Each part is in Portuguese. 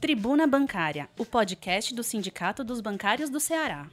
Tribuna Bancária, o podcast do Sindicato dos Bancários do Ceará.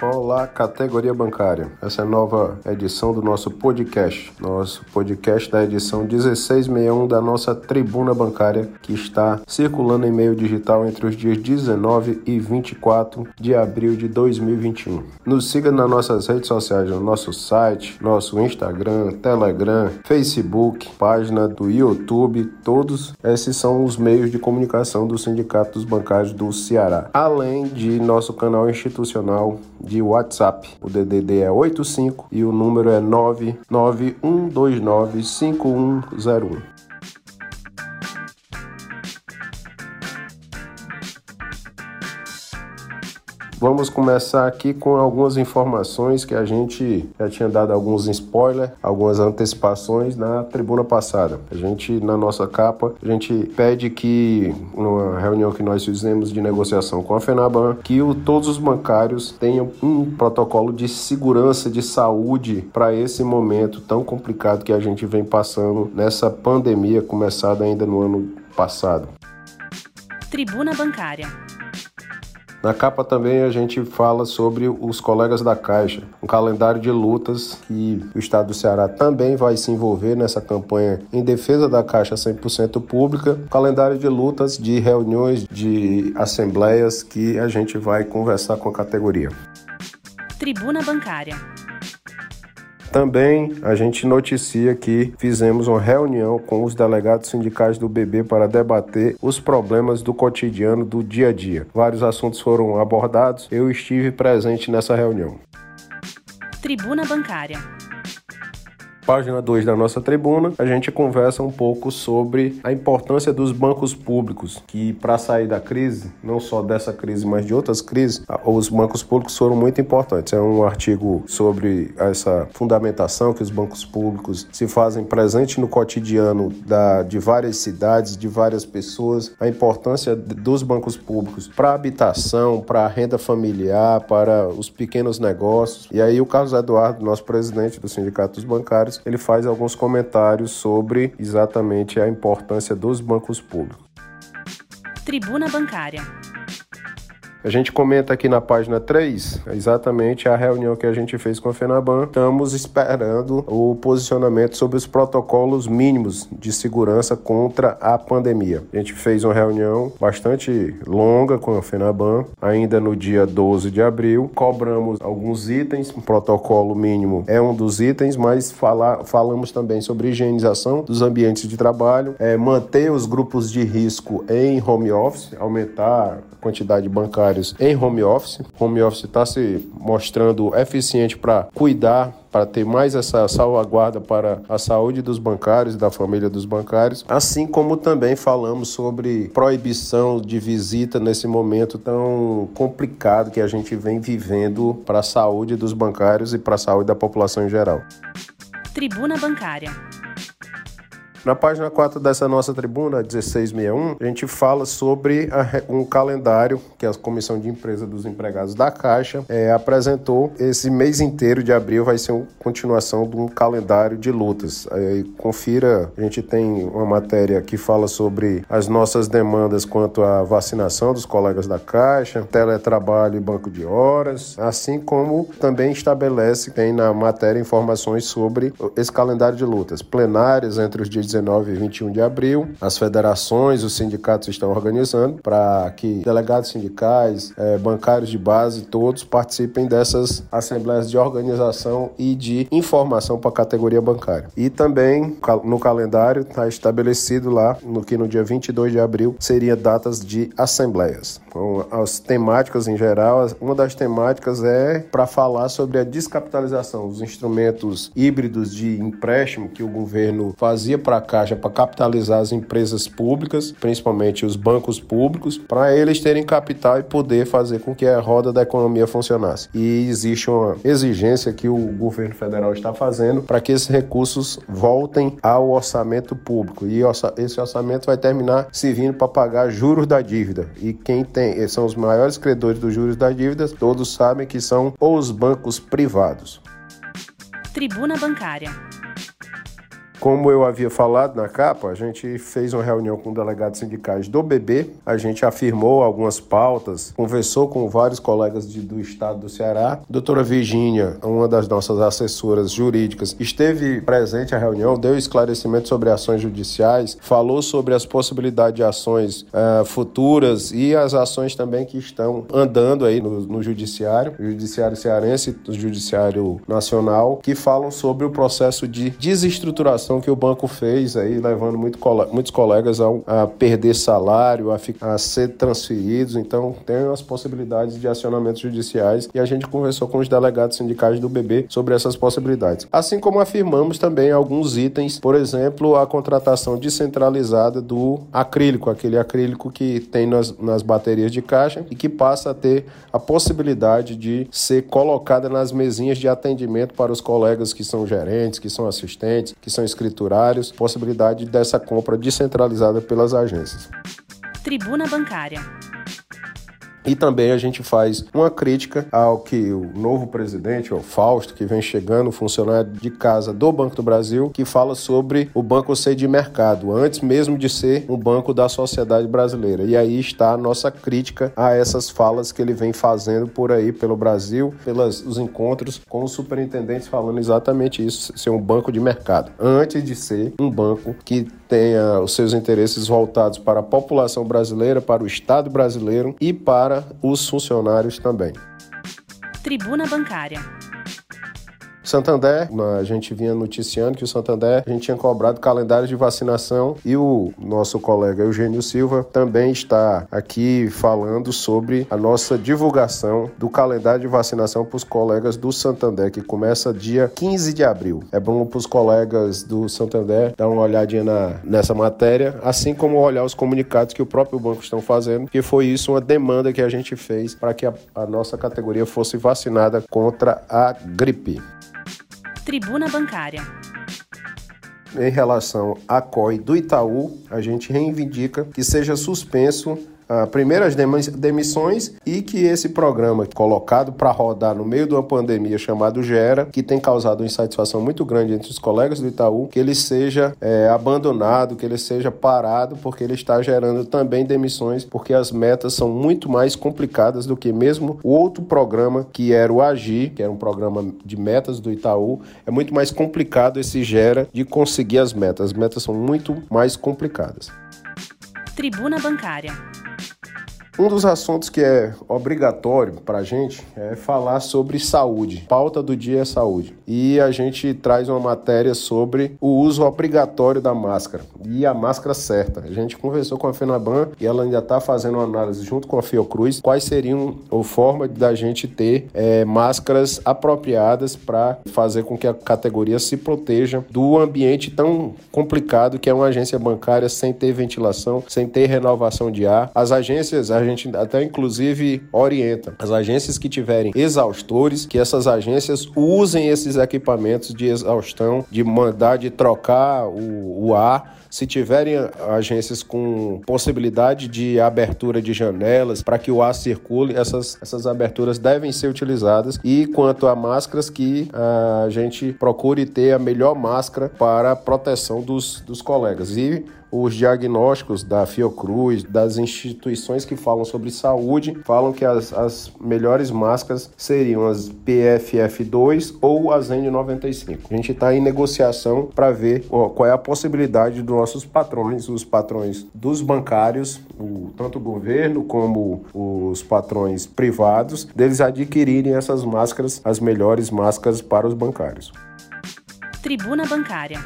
Olá, categoria bancária. Essa é a nova edição do nosso podcast. Nosso podcast da edição 1661 da nossa Tribuna Bancária, que está circulando em meio digital entre os dias 19 e 24 de abril de 2021. Nos siga nas nossas redes sociais, no nosso site, nosso Instagram, Telegram, Facebook, página do YouTube, todos esses são os meios de comunicação do Sindicato dos Bancários do Ceará. Além de nosso canal institucional de WhatsApp. O DDD é 85 e o número é 991295101. Vamos começar aqui com algumas informações que a gente já tinha dado alguns spoilers, algumas antecipações na tribuna passada. A gente, na nossa capa, a gente pede que, numa reunião que nós fizemos de negociação com a FENABAN, que o, todos os bancários tenham um protocolo de segurança, de saúde para esse momento tão complicado que a gente vem passando nessa pandemia começada ainda no ano passado. Tribuna Bancária. Na capa também a gente fala sobre os colegas da Caixa, um calendário de lutas que o Estado do Ceará também vai se envolver nessa campanha em defesa da Caixa 100% pública, um calendário de lutas, de reuniões, de assembleias que a gente vai conversar com a categoria. Tribuna Bancária. Também a gente noticia que fizemos uma reunião com os delegados sindicais do BB para debater os problemas do cotidiano do dia a dia. Vários assuntos foram abordados, eu estive presente nessa reunião. Tribuna Bancária página 2 da nossa tribuna, a gente conversa um pouco sobre a importância dos bancos públicos, que para sair da crise, não só dessa crise, mas de outras crises, os bancos públicos foram muito importantes. É um artigo sobre essa fundamentação que os bancos públicos se fazem presente no cotidiano da, de várias cidades, de várias pessoas, a importância dos bancos públicos para a habitação, para a renda familiar, para os pequenos negócios. E aí o Carlos Eduardo, nosso presidente do Sindicato dos Bancários, ele faz alguns comentários sobre exatamente a importância dos bancos públicos. Tribuna Bancária. A gente comenta aqui na página 3 exatamente a reunião que a gente fez com a FENABAN. Estamos esperando o posicionamento sobre os protocolos mínimos de segurança contra a pandemia. A gente fez uma reunião bastante longa com a FENABAN, ainda no dia 12 de abril. Cobramos alguns itens, o protocolo mínimo é um dos itens, mas falar, falamos também sobre higienização dos ambientes de trabalho, é, manter os grupos de risco em home office, aumentar a quantidade bancária em home office. Home office está se mostrando eficiente para cuidar para ter mais essa salvaguarda para a saúde dos bancários e da família dos bancários, assim como também falamos sobre proibição de visita nesse momento tão complicado que a gente vem vivendo para a saúde dos bancários e para a saúde da população em geral. Tribuna Bancária. Na página 4 dessa nossa tribuna, 1661, a gente fala sobre a, um calendário que a Comissão de Empresa dos Empregados da Caixa é, apresentou. Esse mês inteiro de abril vai ser uma continuação de um calendário de lutas. Aí, confira, a gente tem uma matéria que fala sobre as nossas demandas quanto à vacinação dos colegas da Caixa, teletrabalho e banco de horas, assim como também estabelece, tem na matéria informações sobre esse calendário de lutas plenárias entre os dias 19 e 21 de abril. As federações, os sindicatos estão organizando para que delegados sindicais, eh, bancários de base, todos participem dessas assembleias de organização e de informação para a categoria bancária. E também no calendário está estabelecido lá no que no dia 22 de abril seria datas de assembleias. Então, as temáticas em geral, uma das temáticas é para falar sobre a descapitalização, os instrumentos híbridos de empréstimo que o governo fazia para a Caixa para capitalizar as empresas públicas, principalmente os bancos públicos, para eles terem capital e poder fazer com que a roda da economia funcionasse. E existe uma exigência que o governo federal está fazendo para que esses recursos voltem ao orçamento público. E esse orçamento vai terminar servindo para pagar juros da dívida. E quem tem são os maiores credores dos juros das dívidas, todos sabem que são os bancos privados. Tribuna Bancária. Como eu havia falado na capa, a gente fez uma reunião com delegados sindicais do BB, a gente afirmou algumas pautas, conversou com vários colegas de, do estado do Ceará. doutora Virgínia, uma das nossas assessoras jurídicas, esteve presente à reunião, deu esclarecimento sobre ações judiciais, falou sobre as possibilidades de ações uh, futuras e as ações também que estão andando aí no, no judiciário, judiciário cearense, judiciário nacional, que falam sobre o processo de desestruturação que o banco fez aí, levando muito, muitos colegas a, a perder salário, a, a, ser transferidos. Então, tem as possibilidades de acionamentos judiciais e a gente conversou com os delegados sindicais do BB sobre essas possibilidades. Assim como afirmamos também alguns itens, por exemplo, a contratação descentralizada do acrílico, aquele acrílico que tem nas, nas baterias de caixa e que passa a ter a possibilidade de ser colocada nas mesinhas de atendimento para os colegas que são gerentes, que são assistentes, que são escriturários, possibilidade dessa compra descentralizada pelas agências. Tribuna Bancária. E também a gente faz uma crítica ao que o novo presidente, o Fausto, que vem chegando, funcionário de casa do Banco do Brasil, que fala sobre o banco ser de mercado, antes mesmo de ser um banco da sociedade brasileira. E aí está a nossa crítica a essas falas que ele vem fazendo por aí pelo Brasil, pelos os encontros com os superintendentes falando exatamente isso, ser um banco de mercado, antes de ser um banco que tenha os seus interesses voltados para a população brasileira, para o Estado brasileiro e para os funcionários também. Tribuna Bancária. Santander, a gente vinha noticiando que o Santander a gente tinha cobrado calendário de vacinação e o nosso colega Eugênio Silva também está aqui falando sobre a nossa divulgação do calendário de vacinação para os colegas do Santander, que começa dia 15 de abril. É bom para os colegas do Santander dar uma olhadinha na, nessa matéria, assim como olhar os comunicados que o próprio banco estão fazendo, que foi isso uma demanda que a gente fez para que a, a nossa categoria fosse vacinada contra a gripe. Tribuna Bancária. Em relação à COI do Itaú, a gente reivindica que seja suspenso primeiras demissões e que esse programa colocado para rodar no meio de uma pandemia chamado Gera, que tem causado uma insatisfação muito grande entre os colegas do Itaú, que ele seja é, abandonado, que ele seja parado, porque ele está gerando também demissões, porque as metas são muito mais complicadas do que mesmo o outro programa que era o Agir, que era um programa de metas do Itaú, é muito mais complicado esse Gera de conseguir as metas. As metas são muito mais complicadas. Tribuna Bancária. Um dos assuntos que é obrigatório para a gente é falar sobre saúde. Pauta do dia é saúde. E a gente traz uma matéria sobre o uso obrigatório da máscara e a máscara certa. A gente conversou com a FENABAN e ela ainda está fazendo uma análise junto com a Fiocruz quais seriam a forma da gente ter é, máscaras apropriadas para fazer com que a categoria se proteja do ambiente tão complicado que é uma agência bancária sem ter ventilação, sem ter renovação de ar. As agências, gente até inclusive orienta as agências que tiverem exaustores, que essas agências usem esses equipamentos de exaustão, de mandar de trocar o, o ar se tiverem agências com possibilidade de abertura de janelas para que o ar circule, essas, essas aberturas devem ser utilizadas. E quanto a máscaras, que a gente procure ter a melhor máscara para a proteção dos, dos colegas. E os diagnósticos da Fiocruz, das instituições que falam sobre saúde, falam que as, as melhores máscaras seriam as PFF2 ou as N95. A gente está em negociação para ver qual é a possibilidade dos nossos patrões, os patrões dos bancários, o, tanto o governo como os patrões privados, deles adquirirem essas máscaras, as melhores máscaras para os bancários. Tribuna Bancária.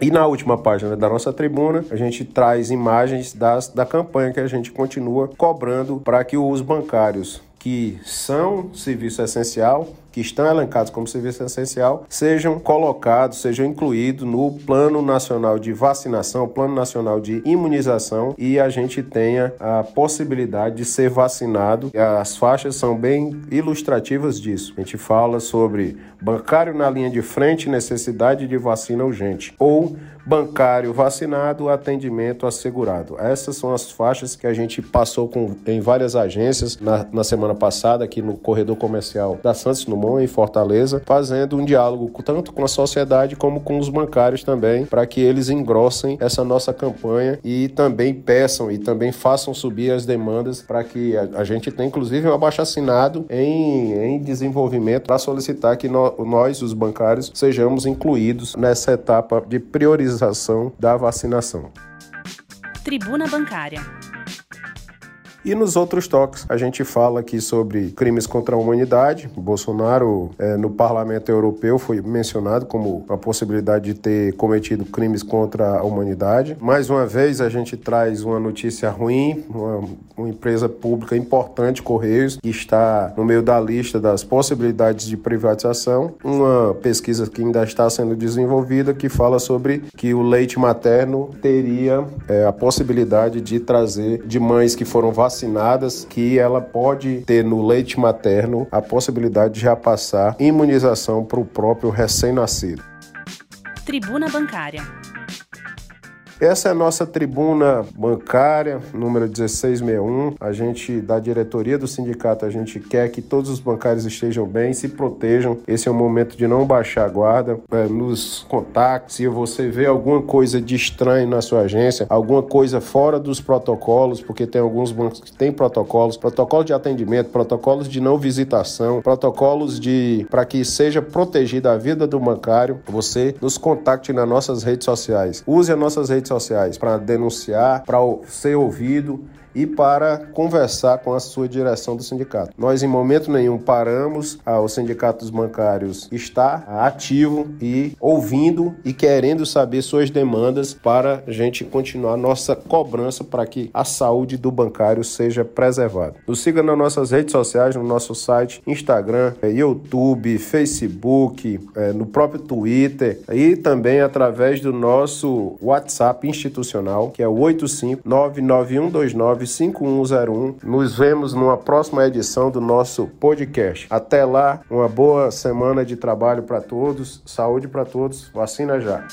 E na última página da nossa tribuna, a gente traz imagens das, da campanha que a gente continua cobrando para que os bancários que são serviço essencial que estão elencados como serviço essencial sejam colocados, sejam incluídos no Plano Nacional de Vacinação, Plano Nacional de Imunização e a gente tenha a possibilidade de ser vacinado. As faixas são bem ilustrativas disso. A gente fala sobre bancário na linha de frente, necessidade de vacina urgente ou bancário vacinado, atendimento assegurado. Essas são as faixas que a gente passou com, em várias agências na, na semana passada aqui no corredor comercial da Santos no Drummond, em Fortaleza, fazendo um diálogo tanto com a sociedade como com os bancários também, para que eles engrossem essa nossa campanha e também peçam e também façam subir as demandas para que a, a, gente tenha, inclusive, um abaixo assinado em, em desenvolvimento para solicitar que no, nós, os bancários, sejamos incluídos nessa etapa de priorização da vacinação. Tribuna Bancária. E nos outros toques, a gente fala aqui sobre crimes contra a humanidade. Bolsonaro, é, no parlamento europeu, foi mencionado como a possibilidade de ter cometido crimes contra a humanidade. Mais uma vez, a gente traz uma notícia ruim: uma, uma empresa pública importante, Correios, que está no meio da lista das possibilidades de privatização. Uma pesquisa que ainda está sendo desenvolvida que fala sobre que o leite materno teria é, a possibilidade de trazer de mães que foram vacinadas vacinadas que ela pode ter no leite materno a possibilidade de já passar imunização para o próprio recém-nascido. Tribuna Bancária. Essa é a nossa tribuna bancária, número 1661. A gente, da diretoria do sindicato, a gente quer que todos os bancários estejam bem, se protejam. Esse é o momento de não baixar a guarda. É, nos contacte se você vê alguma coisa de estranho na sua agência, alguma coisa fora dos protocolos, porque tem alguns bancos que têm protocolos, protocolo de atendimento, protocolos de não visitação, protocolos de para que seja protegida a vida do bancário. Você nos contacte nas nossas redes sociais. Use as nossas redes sociais para denunciar, para ser ouvido e para conversar com a sua direção do sindicato. Nós, em momento nenhum, paramos. Ah, o Sindicato dos Bancários está ativo e ouvindo e querendo saber suas demandas para a gente continuar nossa cobrança para que a saúde do bancário seja preservada. Nos siga nas nossas redes sociais, no nosso site, Instagram, eh, YouTube, Facebook, eh, no próprio Twitter e também através do nosso WhatsApp institucional, que é o 8599129 5101. Nos vemos numa próxima edição do nosso podcast. Até lá, uma boa semana de trabalho para todos, saúde para todos, vacina já.